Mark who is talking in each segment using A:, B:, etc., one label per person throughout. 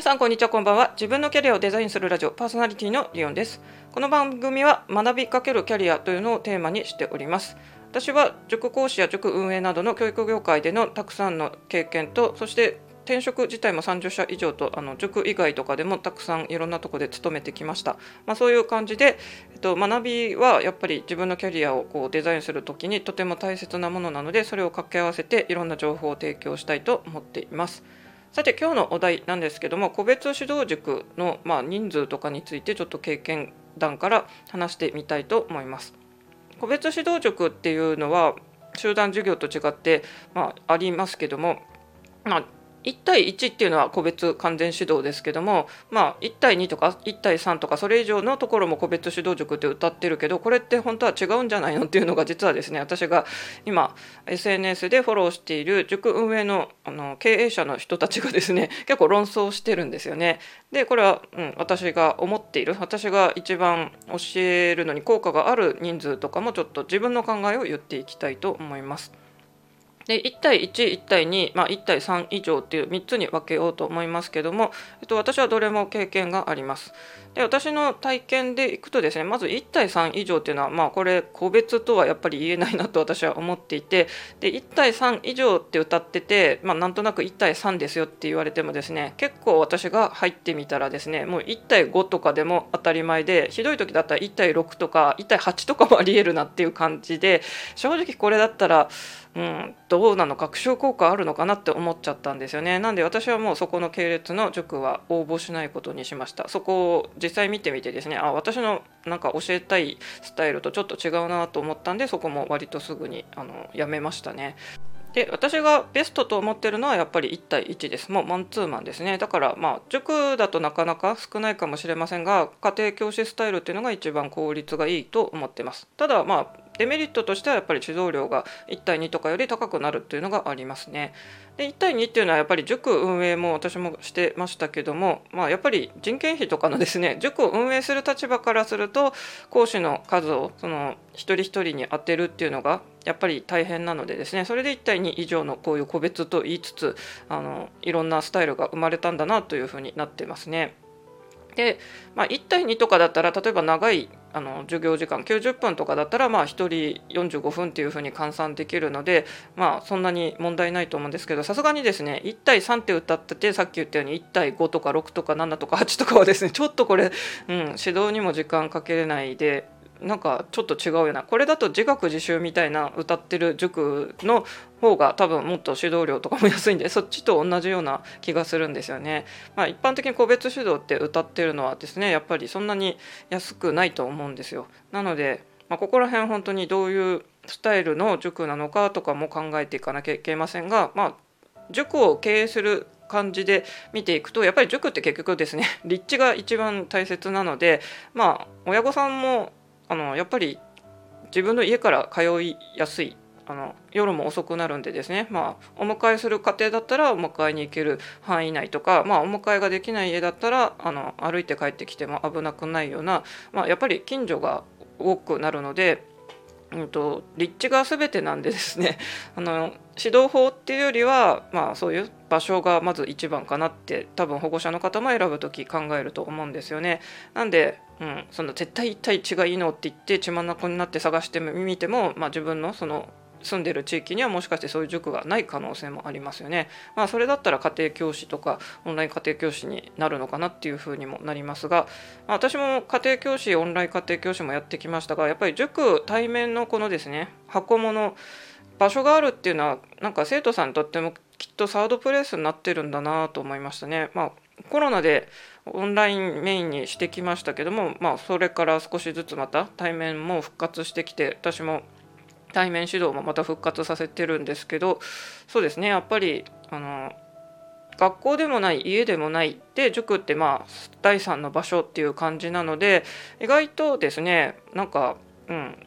A: 皆さんこんにちはこんばんは。自分のキャリアをデザインするラジオパーソナリティのリオンです。この番組は学びかけるキャリアというのをテーマにしております。私は塾講師や塾運営などの教育業界でのたくさんの経験とそして転職自体も30社以上とあの塾以外とかでもたくさんいろんなとこで勤めてきました、まあ、そういう感じで、えっと、学びはやっぱり自分のキャリアをこうデザインする時にとても大切なものなのでそれを掛け合わせていろんな情報を提供したいと思っています。さて今日のお題なんですけども個別指導塾の、まあ、人数とかについてちょっと経験談から話してみたいと思います。個別指導塾っていうのは集団授業と違って、まあ、ありますけども、まあ、1対1っていうのは個別完全指導ですけども、まあ、1対2とか1対3とかそれ以上のところも個別指導塾って歌ってるけどこれって本当は違うんじゃないのっていうのが実はですね私が今 SNS でフォローしている塾運営のあの経営者の人たちがですね 結構論争してるんですよね。でこれは、うん、私が思っている私が一番教えるのに効果がある人数とかもちょっと自分の考えを言っていきたいと思います。で1対11対2、まあ、1対3以上っていう3つに分けようと思いますけども、えっと、私はどれも経験があります。で私の体験でいくとですねまず1対3以上っていうのはまあこれ個別とはやっぱり言えないなと私は思っていてで1対3以上って歌ってて、まあ、なんとなく1対3ですよって言われてもですね結構私が入ってみたらですねもう1対5とかでも当たり前でひどい時だったら1対6とか1対8とかもありえるなっていう感じで正直これだったらうん、どうなの学習効果あるのかなって思っちゃったんですよね。なんで私はもうそこの系列の塾は応募しないことにしました。そこを実際見てみてですねあ私のなんか教えたいスタイルとちょっと違うなと思ったんでそこも割とすぐにあのやめましたね。で私がベストと思ってるのはやっぱり1対1です。もうマンツーマンですね。だからまあ塾だとなかなか少ないかもしれませんが家庭教師スタイルっていうのが一番効率がいいと思ってます。ただまあデメリットとしてはやっぱり指導料が1対2とかより高くなるっていうのがありますね。で1対2っていうのはやっぱり塾運営も私もしてましたけども、まあ、やっぱり人件費とかのですね 塾を運営する立場からすると講師の数をその一人一人に当てるっていうのがやっぱり大変なのでですねそれで1対2以上のこういう個別と言いつつあのいろんなスタイルが生まれたんだなというふうになってますね。で、まあ、1対2とかだったら例えば長いあの授業時間90分とかだったらまあ1人45分っていうふうに換算できるのでまあそんなに問題ないと思うんですけどさすがにですね1対3って歌っててさっき言ったように1対5とか6とか7とか8とかはですねちょっとこれ、うん、指導にも時間かけれないでなんかちょっと違うよなこれだと自学自習みたいな歌ってる塾の方が多分もっと指導料とかも安いんで そっちと同じような気がするんですよね。まあ、一般的に個別指導って歌ってるのはですねやっぱりそんなに安くないと思うんですよ。なので、まあ、ここら辺本当にどういうスタイルの塾なのかとかも考えていかなきゃいけませんが、まあ、塾を経営する感じで見ていくとやっぱり塾って結局ですね 立地が一番大切なのでまあ親御さんもあのやっぱり自分の家から通いやすいあの夜も遅くなるんでですね、まあ、お迎えする家庭だったらお迎えに行ける範囲内とか、まあ、お迎えができない家だったらあの歩いて帰ってきても危なくないような、まあ、やっぱり近所が多くなるので、うんと、立地が全てなんでですね。あの指導法っていうよりは、まあ、そういう場所がまず一番かなって多分保護者の方も選ぶ時考えると思うんですよね。なんでうん、その絶対一対一がいいのって言って血眼になって探してみても、まあ、自分のその住んでる地域にはもしかしてそういう塾がない可能性もありますよね。まあ、それだったら家庭教師とかオンライン家庭教師になるのかなっていうふうにもなりますが、まあ、私も家庭教師オンライン家庭教師もやってきましたがやっぱり塾対面のこのですね箱物場所があるっていうのはなんか生徒さんにとってもきっとサードプレイスになってるんだなと思いましたね。まあコロナでオンラインメインにしてきましたけども、まあ、それから少しずつまた対面も復活してきて私も対面指導もまた復活させてるんですけどそうですねやっぱりあの学校でもない家でもないで塾ってまあ第三の場所っていう感じなので意外とですねなんかうん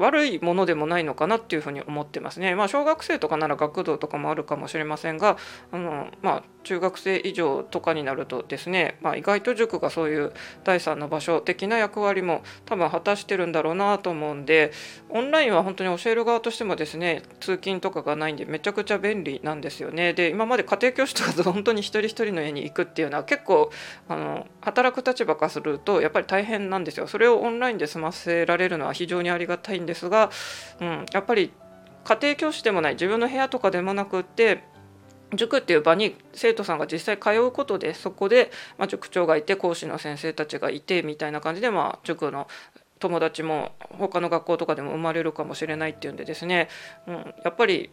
A: 悪いものでもないのかなっていうふうに思ってますね。まあ、小学生とかなら学童とかもあるかもしれませんがあの、まあ、中学生以上とかになるとですね、まあ、意外と塾がそういう第三の場所的な役割も多分果たしてるんだろうなと思うんでオンラインは本当に教える側としてもですね通勤とかがないんでめちゃくちゃ便利なんですよね。で今まで家庭教師とかと本当に一人一人の家に行くっていうのは結構あの働く立場からするとやっぱり大変なんですよ。それをオンラインで済ませられるのは非常にありがたいんですが、うん、やっぱり家庭教師でもない自分の部屋とかでもなくって塾っていう場に生徒さんが実際通うことでそこで、ま、塾長がいて講師の先生たちがいてみたいな感じで、まあ、塾の友達も他の学校とかでも生まれるかもしれないっていうんでですね、うん、やっぱり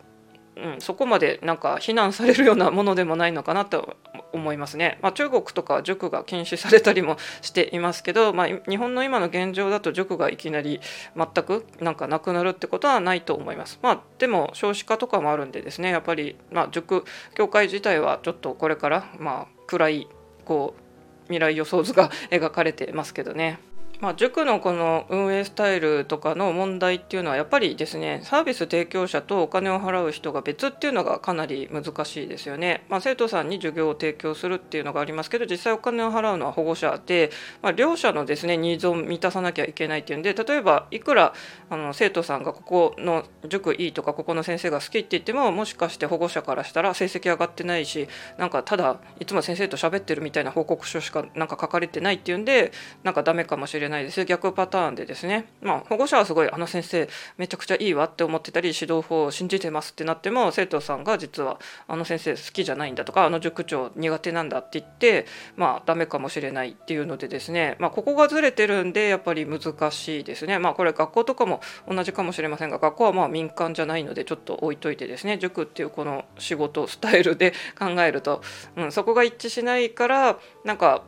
A: うん、そこまでなんか非難されるようなものでもないのかなと思いますね。まあ、中国とか塾が禁止されたりもしていますけど、まあ、日本の今の現状だと塾がいきなり全くなんかなくなるってことはないと思います。まあ、でも少子化とかもあるんでですねやっぱり、まあ、塾協会自体はちょっとこれからまあ暗いこう未来予想図が描かれてますけどね。まあ、塾のこの運営スタイルとかの問題っていうのはやっぱりですねサービス提供者とお金を払う人が別っていうのがかなり難しいですよね。まあ、生徒さんに授業を提供するっていうのがありますけど実際お金を払うのは保護者で、まあ、両者のですねニーズを満たさなきゃいけないっていうんで例えばいくらあの生徒さんがここの塾いいとかここの先生が好きって言ってももしかして保護者からしたら成績上がってないしなんかただいつも先生と喋ってるみたいな報告書しかなんか書かれてないっていうんでなんかダメかもしれないれないです。逆パターンでですね、まあ、保護者はすごいあの先生めちゃくちゃいいわって思ってたり指導法を信じてますってなっても生徒さんが実はあの先生好きじゃないんだとかあの塾長苦手なんだって言ってまあダメかもしれないっていうのでですね、まあ、ここがずれてるんでやっぱり難しいですね。まあ、これ学校とかも同じかもしれませんが学校はまあ民間じゃないのでちょっと置いといてですね。塾っていうこの仕事スタイルで考えると、うん、そこが一致しないからなんか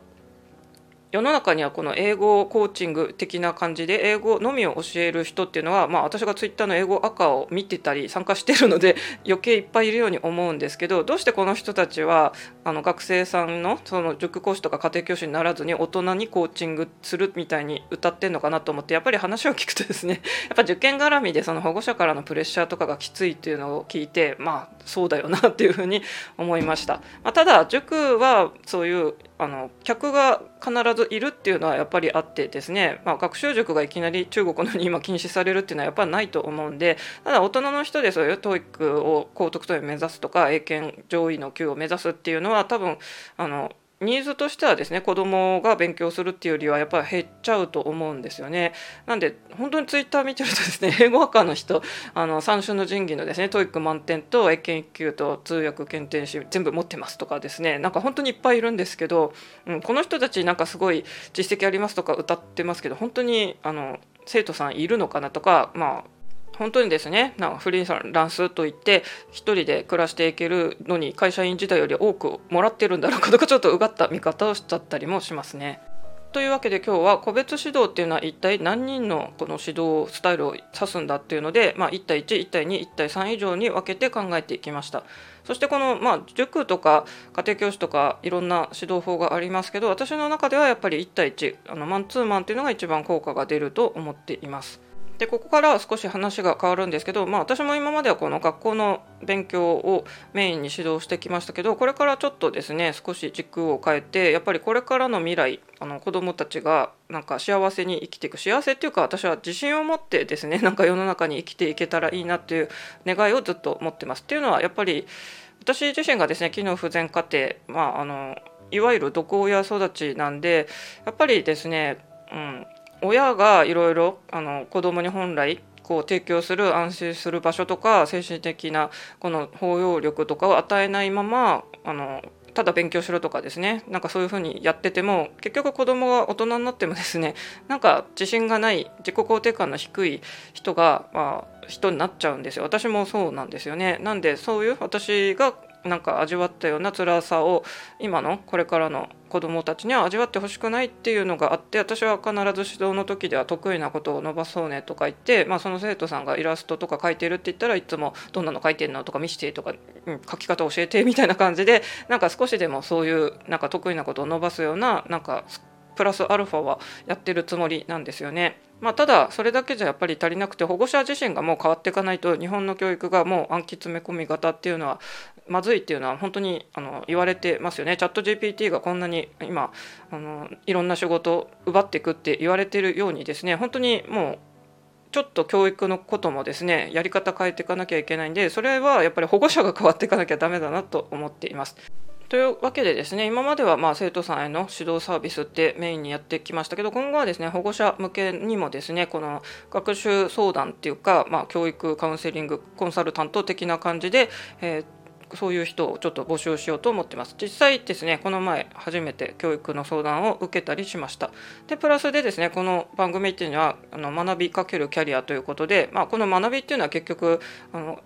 A: 世の中にはこの英語コーチング的な感じで英語のみを教える人っていうのは、まあ、私がツイッターの英語赤を見てたり参加してるので 余計いっぱいいるように思うんですけどどうしてこの人たちはあの学生さんのその塾講師とか家庭教師にならずに大人にコーチングするみたいに歌ってんのかなと思ってやっぱり話を聞くとですね やっぱ受験絡みでその保護者からのプレッシャーとかがきついっていうのを聞いてまあそうだよなっていうふうに思いました。まあ、ただ塾はそういうあの客が必ずいるっていうのはやっぱりあってですね、まあ、学習塾がいきなり中国のに 今禁止されるっていうのはやっぱりないと思うんで。ただ大人の人でそういう TOEIC を高得点を目指すとか英検上位の級を目指すっていうのは多分あのニーズとしてはですね子どもが勉強するっていうよりはやっぱり減っちゃうと思うんですよね。なんで本当にツイッター見てるとですね 英語赤の人あの三種の神器のですね TOEIC 満点と英検1級と通訳検定士全部持ってますとかですねなんか本当にいっぱいいるんですけど、うん、この人たちなんかすごい実績ありますとか歌ってますけど本当にあの生徒さんいるのかなとかまあ本当にですねなフリーランスといって1人で暮らしていけるのに会社員時代より多くもらってるんだろうかとかちょっとうがった見方をしちゃったりもしますね。というわけで今日は個別指導っていうのは一体何人のこの指導スタイルを指すんだっていうので、まあ、1対11対21対3以上に分けて考えていきましたそしてこの、まあ、塾とか家庭教師とかいろんな指導法がありますけど私の中ではやっぱり1対1あのマンツーマンっていうのが一番効果が出ると思っていますでここから少し話が変わるんですけど、まあ、私も今まではこの学校の勉強をメインに指導してきましたけどこれからちょっとですね少し軸を変えてやっぱりこれからの未来あの子どもたちがなんか幸せに生きていく幸せっていうか私は自信を持ってですね なんか世の中に生きていけたらいいなっていう願いをずっと持ってます。っていうのはやっぱり私自身がですね機能不全家庭、まあ、あのいわゆる毒親育ちなんでやっぱりですね、うん、親がいろいろ子供に本来こう提供する安心する場所とか精神的なこの包容力とかを与えないままあのただ勉強しろとかですね。なんかそういうふうにやってても結局子供が大人になってもですねなんか自信がない自己肯定感の低い人が、まあ、人になっちゃうんですよ。私もそうなんですよね。なんでそういう私がなんか味わったような辛さを今のこれからの子どもたちには味わってほしくないっていうのがあって私は必ず指導の時では得意なことを伸ばそうねとか言って、まあ、その生徒さんがイラストとか描いてるって言ったらいつも「どんなの描いてんの?」とか「見して」とか、うん「描き方教えて」みたいな感じでなんか少しでもそういうなんか得意なことを伸ばすようななんかプラスアルファはやってるつもりなんですよね。まあ、ただそれだけじゃやっぱり足りなくて保護者自身がもう変わっていかないと日本の教育がもう暗記詰め込み型っていうのはまずいっていうのは本当にあの言われてますよねチャット GPT がこんなに今あのいろんな仕事を奪っていくって言われてるようにですね本当にもうちょっと教育のこともですねやり方変えていかなきゃいけないんでそれはやっぱり保護者が変わっていかなきゃダメだなと思っています。というわけでですね今まではまあ生徒さんへの指導サービスってメインにやってきましたけど今後はですね保護者向けにもですねこの学習相談っていうか、まあ、教育カウンセリングコンサルタント的な感じで、えーそういう人をちょっと募集しようと思ってます。実際ですね、この前初めて教育の相談を受けたりしました。で、プラスでですね、この番組っていうのはあの学びかけるキャリアということで、まあ、この学びっていうのは結局あの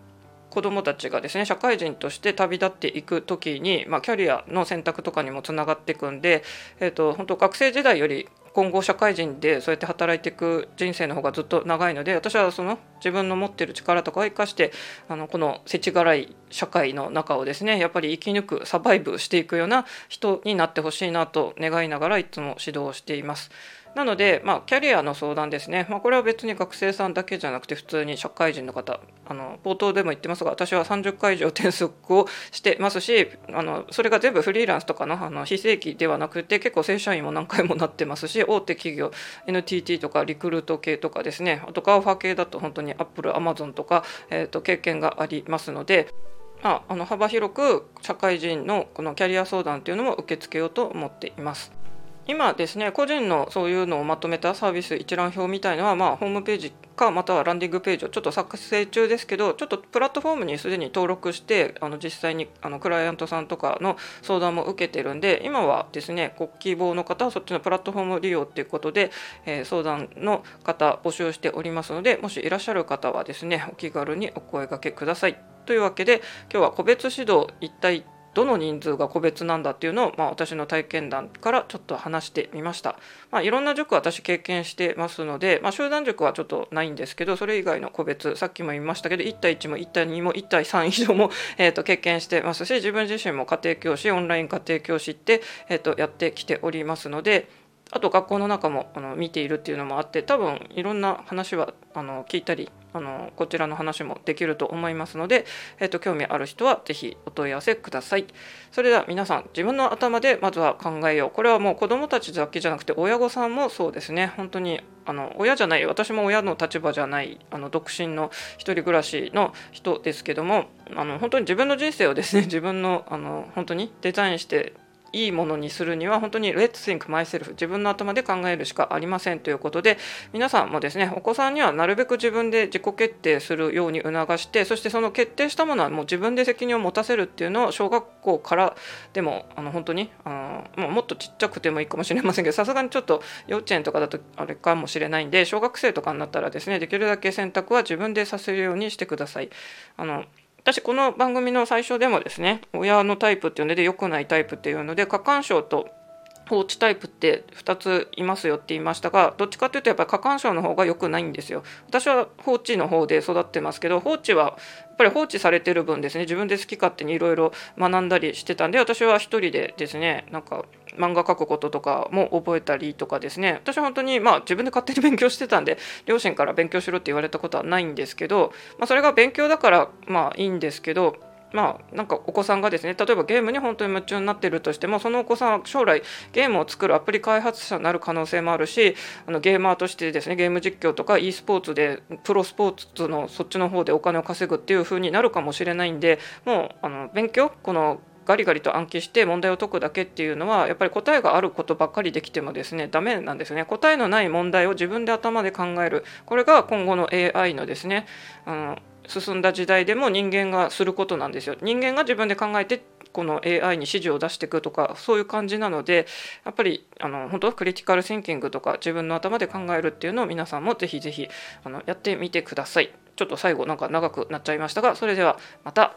A: 子どもたちがですね社会人として旅立っていく時に、まあ、キャリアの選択とかにもつながっていくんで、えーと、本当学生時代より今後社会人でそうやって働いていく人生の方がずっと長いので私はその自分の持ってる力とかを生かしてあのこの世知辛い社会の中をですねやっぱり生き抜くサバイブしていくような人になってほしいなと願いながらいつも指導しています。なので、まあ、キャリアの相談ですね、まあ、これは別に学生さんだけじゃなくて普通に社会人の方あの冒頭でも言ってますが私は30回以上転職をしてますしあのそれが全部フリーランスとかのあの非正規ではなくて結構正社員も何回もなってますし大手企業 NTT とかリクルート系とかですねあとカウファ系だと本当にアップルアマゾンとか、えー、と経験がありますので。まあ、あの幅広く社会人のこのキャリア相談というのも受け付けようと思っています。今ですね個人のそういうのをまとめたサービス一覧表みたいのは、まあ、ホームページかまたはランディングページをちょっと作成中ですけどちょっとプラットフォームにすでに登録してあの実際にあのクライアントさんとかの相談も受けてるんで今はですねご希望の方はそっちのプラットフォーム利用っていうことで、えー、相談の方募集しておりますのでもしいらっしゃる方はですねお気軽にお声がけください。というわけで今日は個別指導一体どの人数が個別なんだっていうのを、まあ、私の体験談からちょっと話してみました、まあ、いろんな塾私経験してますので、まあ、集団塾はちょっとないんですけどそれ以外の個別さっきも言いましたけど1対1も1対2も1対3以上も、えー、と経験してますし自分自身も家庭教師オンライン家庭教師って、えー、とやってきておりますのであと学校の中もあの見ているっていうのもあって多分いろんな話はあの聞いたりあのこちらの話もできると思いますので、えーと、興味ある人は是非お問い合わせください。それでは皆さん自分の頭でまずは考えようこれはもう子どもたちだけじゃなくて親御さんもそうですね本当にあの親じゃない私も親の立場じゃないあの独身の一人暮らしの人ですけどもあの本当に自分の人生をですね自分のあの本当にデザインしていいものにするには本当に Let's think myself 自分の頭で考えるしかありませんということで皆さんもですねお子さんにはなるべく自分で自己決定するように促してそしてその決定したものはもう自分で責任を持たせるっていうのを小学校からでもあの本当にあのもっとちっちゃくてもいいかもしれませんけどさすがにちょっと幼稚園とかだとあれかもしれないんで小学生とかになったらですねできるだけ選択は自分でさせるようにしてください。あの私この番組の最初でもですね親のタイプっていうので良くないタイプっていうので過干渉と放置タイプって2ついますよって言いましたがどっちかっていうとやっぱり過干渉の方が良くないんですよ。私は放置の方で育ってますけど放置はやっぱり放置されてる分ですね。自分で好き勝手にいろいろ学んだりしてたんで私は一人でですねなんか漫画描くこととかも覚えたりとかですね。私は本当にまあ自分で勝手に勉強してたんで両親から勉強しろって言われたことはないんですけど、まあ、それが勉強だからまあいいんですけどまあなんかお子さんがですね例えばゲームに本当に夢中になっているとしてもそのお子さんは将来ゲームを作るアプリ開発者になる可能性もあるしあのゲーマーとしてですねゲーム実況とか e スポーツでプロスポーツのそっちの方でお金を稼ぐっていう風になるかもしれないんでもうあの勉強このガリガリと暗記して問題を解くだけっていうのはやっぱり答えがあることばっかりできてもですねダメなんですね答えのない問題を自分で頭で考えるこれが今後の AI のですねあの進んだ時代でも人間がすることなんですよ。人間が自分で考えてこの AI に指示を出していくとかそういう感じなのでやっぱりあの本当クリティカルシンキングとか自分の頭で考えるっていうのを皆さんもぜひぜひあのやってみてください。ちょっと最後なんか長くなっちゃいましたがそれではまた。